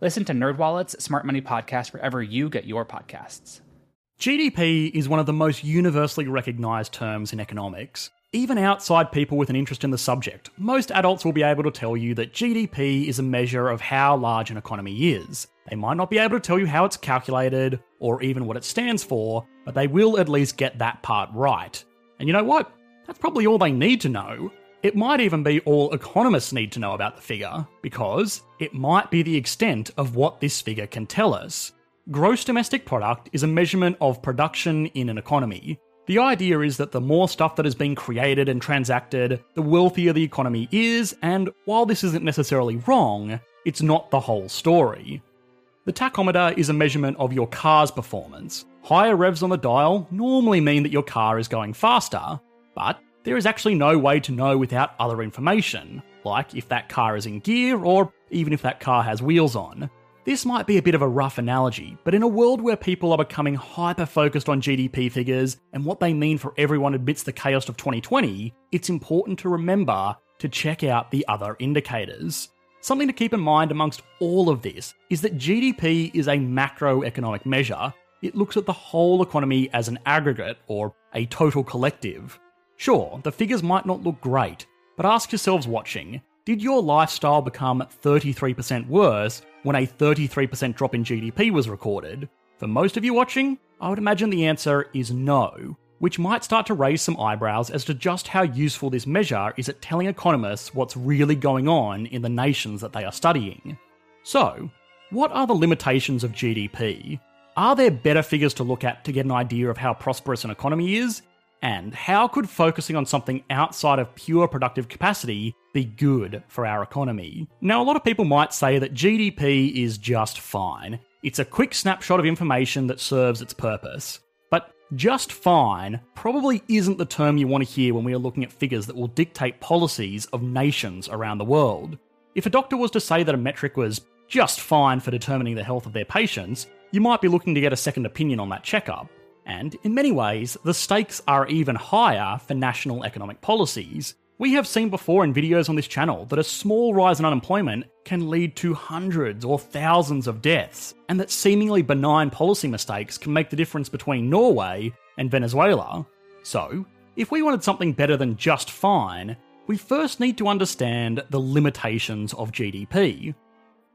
Listen to NerdWallet's Smart Money Podcast wherever you get your podcasts. GDP is one of the most universally recognised terms in economics. Even outside people with an interest in the subject, most adults will be able to tell you that GDP is a measure of how large an economy is. They might not be able to tell you how it's calculated or even what it stands for, but they will at least get that part right. And you know what? That's probably all they need to know. It might even be all economists need to know about the figure, because it might be the extent of what this figure can tell us. Gross domestic product is a measurement of production in an economy. The idea is that the more stuff that has been created and transacted, the wealthier the economy is, and while this isn't necessarily wrong, it's not the whole story. The tachometer is a measurement of your car's performance. Higher revs on the dial normally mean that your car is going faster, but there is actually no way to know without other information, like if that car is in gear or even if that car has wheels on. This might be a bit of a rough analogy, but in a world where people are becoming hyper focused on GDP figures and what they mean for everyone amidst the chaos of 2020, it's important to remember to check out the other indicators. Something to keep in mind amongst all of this is that GDP is a macroeconomic measure. It looks at the whole economy as an aggregate or a total collective. Sure, the figures might not look great, but ask yourselves watching did your lifestyle become 33% worse when a 33% drop in GDP was recorded? For most of you watching, I would imagine the answer is no, which might start to raise some eyebrows as to just how useful this measure is at telling economists what's really going on in the nations that they are studying. So, what are the limitations of GDP? Are there better figures to look at to get an idea of how prosperous an economy is? And how could focusing on something outside of pure productive capacity be good for our economy? Now, a lot of people might say that GDP is just fine. It's a quick snapshot of information that serves its purpose. But just fine probably isn't the term you want to hear when we are looking at figures that will dictate policies of nations around the world. If a doctor was to say that a metric was just fine for determining the health of their patients, you might be looking to get a second opinion on that checkup. And in many ways, the stakes are even higher for national economic policies. We have seen before in videos on this channel that a small rise in unemployment can lead to hundreds or thousands of deaths, and that seemingly benign policy mistakes can make the difference between Norway and Venezuela. So, if we wanted something better than just fine, we first need to understand the limitations of GDP.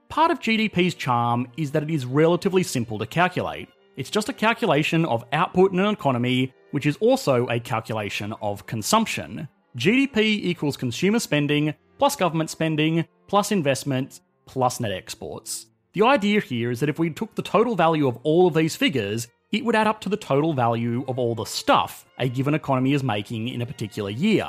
Part of GDP's charm is that it is relatively simple to calculate. It's just a calculation of output in an economy, which is also a calculation of consumption. GDP equals consumer spending, plus government spending, plus investment, plus net exports. The idea here is that if we took the total value of all of these figures, it would add up to the total value of all the stuff a given economy is making in a particular year.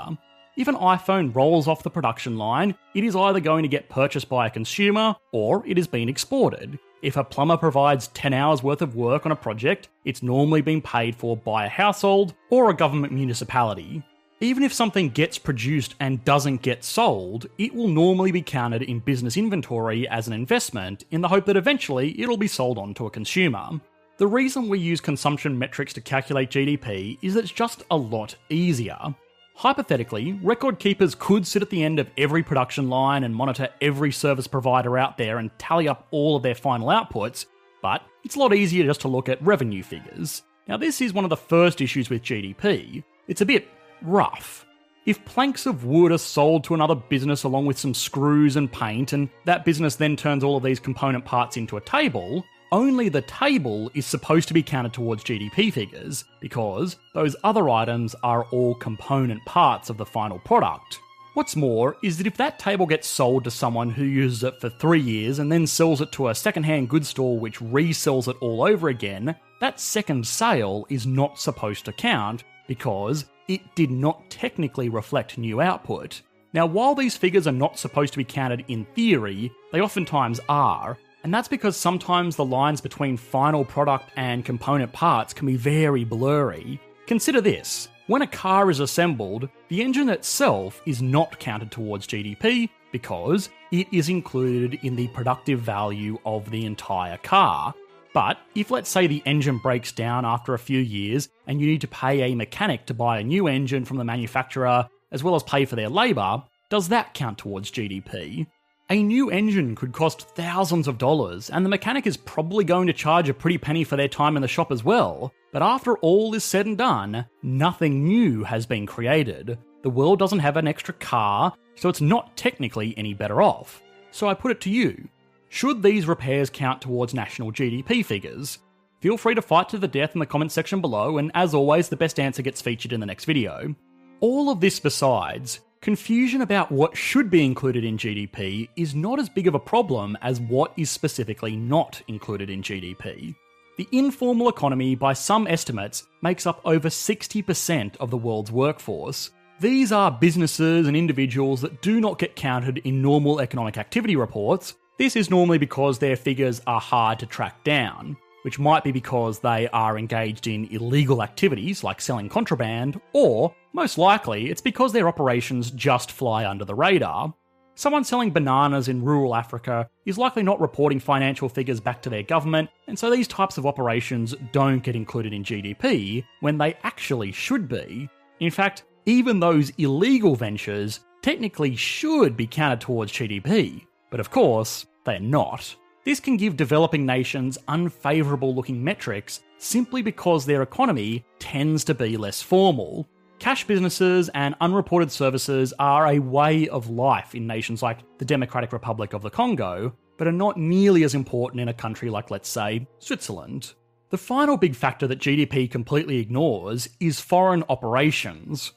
If an iPhone rolls off the production line, it is either going to get purchased by a consumer or it is being exported. If a plumber provides 10 hours worth of work on a project, it's normally being paid for by a household or a government municipality. Even if something gets produced and doesn't get sold, it will normally be counted in business inventory as an investment in the hope that eventually it'll be sold on to a consumer. The reason we use consumption metrics to calculate GDP is that it's just a lot easier. Hypothetically, record keepers could sit at the end of every production line and monitor every service provider out there and tally up all of their final outputs, but it's a lot easier just to look at revenue figures. Now, this is one of the first issues with GDP. It's a bit rough. If planks of wood are sold to another business along with some screws and paint, and that business then turns all of these component parts into a table, only the table is supposed to be counted towards GDP figures, because those other items are all component parts of the final product. What's more is that if that table gets sold to someone who uses it for three years and then sells it to a secondhand goods store which resells it all over again, that second sale is not supposed to count because it did not technically reflect new output. Now, while these figures are not supposed to be counted in theory, they oftentimes are, and that's because sometimes the lines between final product and component parts can be very blurry. Consider this when a car is assembled, the engine itself is not counted towards GDP because it is included in the productive value of the entire car. But if, let's say, the engine breaks down after a few years and you need to pay a mechanic to buy a new engine from the manufacturer as well as pay for their labour, does that count towards GDP? A new engine could cost thousands of dollars, and the mechanic is probably going to charge a pretty penny for their time in the shop as well. But after all is said and done, nothing new has been created. The world doesn't have an extra car, so it's not technically any better off. So I put it to you should these repairs count towards national GDP figures? Feel free to fight to the death in the comments section below, and as always, the best answer gets featured in the next video. All of this besides, Confusion about what should be included in GDP is not as big of a problem as what is specifically not included in GDP. The informal economy, by some estimates, makes up over 60% of the world's workforce. These are businesses and individuals that do not get counted in normal economic activity reports. This is normally because their figures are hard to track down which might be because they are engaged in illegal activities like selling contraband, or, most likely, it's because their operations just fly under the radar. Someone selling bananas in rural Africa is likely not reporting financial figures back to their government, and so these types of operations don't get included in GDP when they actually should be. In fact, even those illegal ventures technically should be counted towards GDP, but of course, they're not. This can give developing nations unfavourable looking metrics simply because their economy tends to be less formal. Cash businesses and unreported services are a way of life in nations like the Democratic Republic of the Congo, but are not nearly as important in a country like, let's say, Switzerland. The final big factor that GDP completely ignores is foreign operations.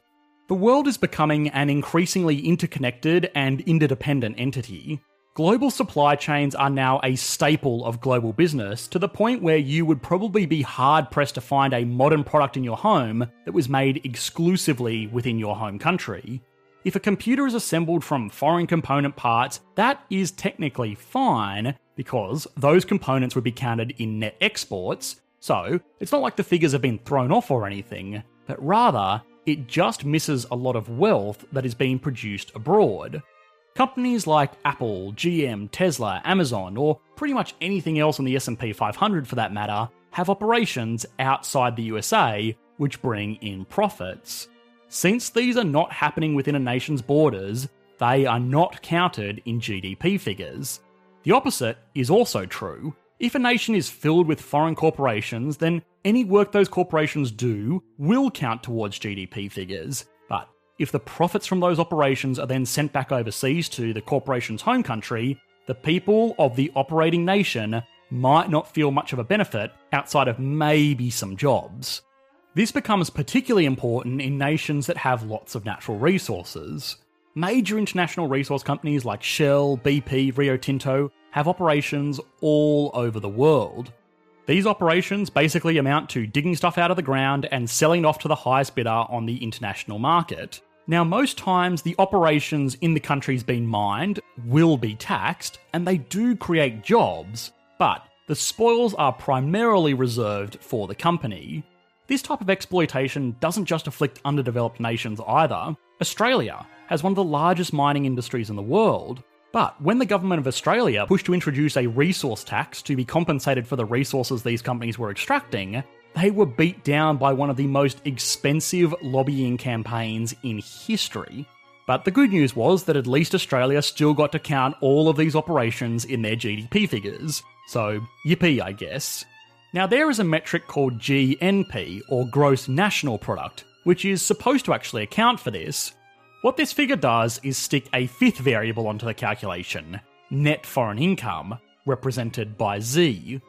The world is becoming an increasingly interconnected and interdependent entity, Global supply chains are now a staple of global business to the point where you would probably be hard pressed to find a modern product in your home that was made exclusively within your home country. If a computer is assembled from foreign component parts, that is technically fine because those components would be counted in net exports, so it's not like the figures have been thrown off or anything, but rather, it just misses a lot of wealth that is being produced abroad. Companies like Apple, GM, Tesla, Amazon, or pretty much anything else on the S&P 500 for that matter, have operations outside the USA which bring in profits. Since these are not happening within a nation's borders, they are not counted in GDP figures. The opposite is also true. If a nation is filled with foreign corporations, then any work those corporations do will count towards GDP figures. If the profits from those operations are then sent back overseas to the corporation's home country, the people of the operating nation might not feel much of a benefit outside of maybe some jobs. This becomes particularly important in nations that have lots of natural resources. Major international resource companies like Shell, BP, Rio Tinto have operations all over the world. These operations basically amount to digging stuff out of the ground and selling it off to the highest bidder on the international market. Now, most times the operations in the countries being mined will be taxed, and they do create jobs, but the spoils are primarily reserved for the company. This type of exploitation doesn't just afflict underdeveloped nations either. Australia has one of the largest mining industries in the world, but when the government of Australia pushed to introduce a resource tax to be compensated for the resources these companies were extracting, they were beat down by one of the most expensive lobbying campaigns in history. But the good news was that at least Australia still got to count all of these operations in their GDP figures. So, yippee, I guess. Now, there is a metric called GNP, or Gross National Product, which is supposed to actually account for this. What this figure does is stick a fifth variable onto the calculation net foreign income, represented by Z.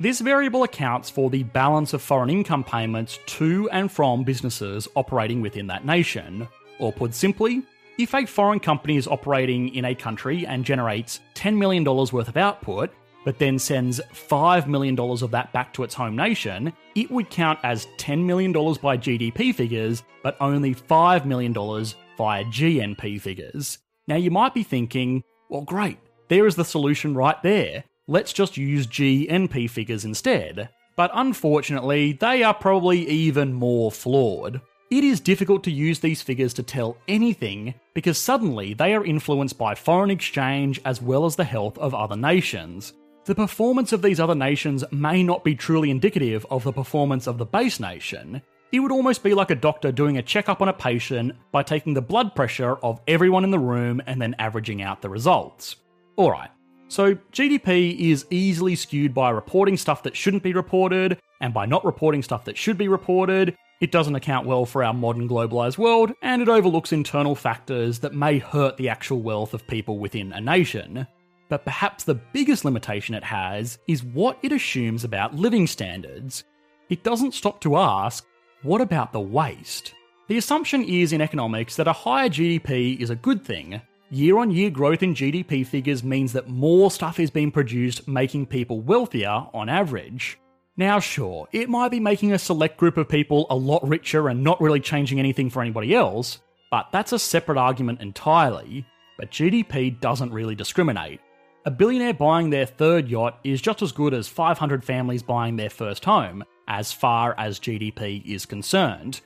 This variable accounts for the balance of foreign income payments to and from businesses operating within that nation. Or put simply, if a foreign company is operating in a country and generates $10 million worth of output, but then sends $5 million of that back to its home nation, it would count as $10 million by GDP figures, but only $5 million via GNP figures. Now you might be thinking, well, great, there is the solution right there let's just use GNP figures instead. But unfortunately, they are probably even more flawed. It is difficult to use these figures to tell anything because suddenly they are influenced by foreign exchange as well as the health of other nations. The performance of these other nations may not be truly indicative of the performance of the base nation. It would almost be like a doctor doing a checkup on a patient by taking the blood pressure of everyone in the room and then averaging out the results. Alright, so, GDP is easily skewed by reporting stuff that shouldn't be reported, and by not reporting stuff that should be reported. It doesn't account well for our modern globalized world, and it overlooks internal factors that may hurt the actual wealth of people within a nation. But perhaps the biggest limitation it has is what it assumes about living standards. It doesn't stop to ask, what about the waste? The assumption is in economics that a higher GDP is a good thing, Year on year growth in GDP figures means that more stuff is being produced, making people wealthier on average. Now, sure, it might be making a select group of people a lot richer and not really changing anything for anybody else, but that's a separate argument entirely. But GDP doesn't really discriminate. A billionaire buying their third yacht is just as good as 500 families buying their first home, as far as GDP is concerned.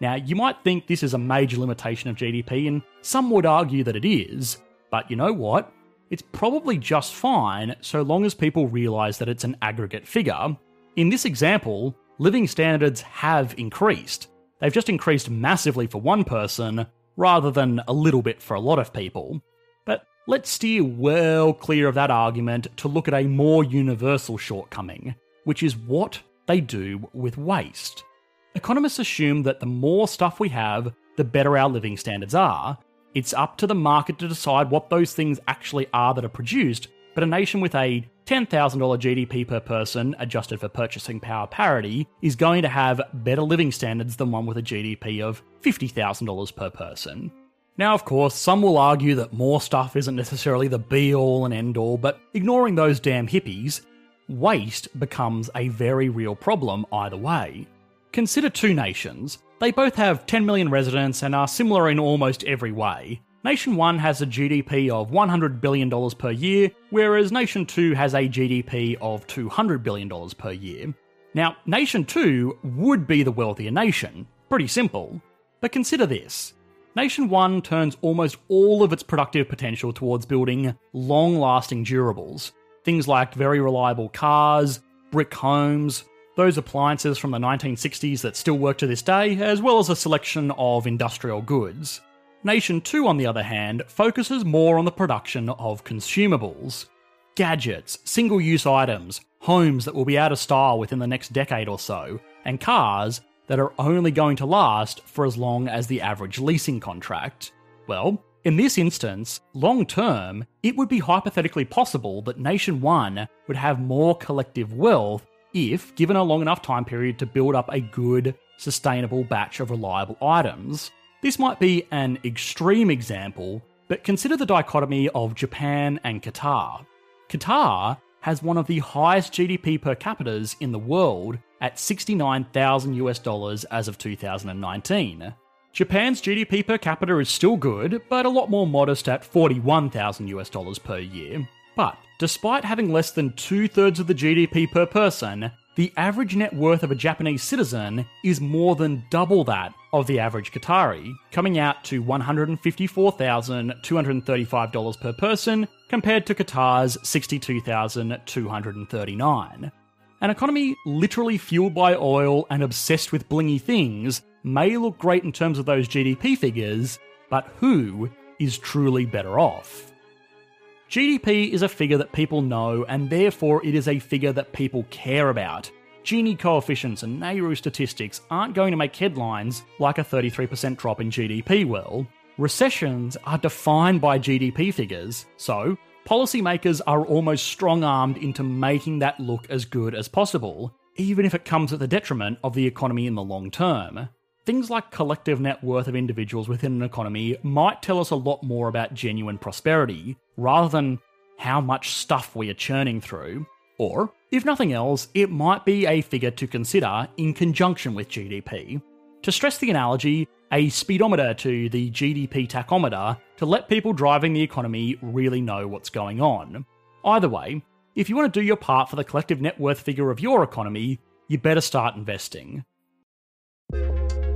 Now, you might think this is a major limitation of GDP, and some would argue that it is, but you know what? It's probably just fine so long as people realise that it's an aggregate figure. In this example, living standards have increased. They've just increased massively for one person, rather than a little bit for a lot of people. But let's steer well clear of that argument to look at a more universal shortcoming, which is what they do with waste. Economists assume that the more stuff we have, the better our living standards are. It's up to the market to decide what those things actually are that are produced, but a nation with a $10,000 GDP per person, adjusted for purchasing power parity, is going to have better living standards than one with a GDP of $50,000 per person. Now, of course, some will argue that more stuff isn't necessarily the be all and end all, but ignoring those damn hippies, waste becomes a very real problem either way. Consider two nations. They both have 10 million residents and are similar in almost every way. Nation 1 has a GDP of $100 billion per year, whereas Nation 2 has a GDP of $200 billion per year. Now, Nation 2 would be the wealthier nation. Pretty simple. But consider this Nation 1 turns almost all of its productive potential towards building long lasting durables. Things like very reliable cars, brick homes, those appliances from the 1960s that still work to this day, as well as a selection of industrial goods. Nation 2, on the other hand, focuses more on the production of consumables. Gadgets, single use items, homes that will be out of style within the next decade or so, and cars that are only going to last for as long as the average leasing contract. Well, in this instance, long term, it would be hypothetically possible that Nation 1 would have more collective wealth if given a long enough time period to build up a good, sustainable batch of reliable items. This might be an extreme example, but consider the dichotomy of Japan and Qatar. Qatar has one of the highest GDP per capita in the world at 69,000 US dollars as of 2019. Japan's GDP per capita is still good, but a lot more modest at 41,000 US dollars per year. But despite having less than two thirds of the GDP per person, the average net worth of a Japanese citizen is more than double that of the average Qatari, coming out to $154,235 per person compared to Qatar's 62,239. An economy literally fueled by oil and obsessed with blingy things may look great in terms of those GDP figures, but who is truly better off? GDP is a figure that people know, and therefore it is a figure that people care about. Gini coefficients and Nairu statistics aren't going to make headlines like a 33% drop in GDP will. Recessions are defined by GDP figures, so policymakers are almost strong armed into making that look as good as possible, even if it comes at the detriment of the economy in the long term. Things like collective net worth of individuals within an economy might tell us a lot more about genuine prosperity, rather than how much stuff we are churning through. Or, if nothing else, it might be a figure to consider in conjunction with GDP. To stress the analogy, a speedometer to the GDP tachometer to let people driving the economy really know what's going on. Either way, if you want to do your part for the collective net worth figure of your economy, you better start investing.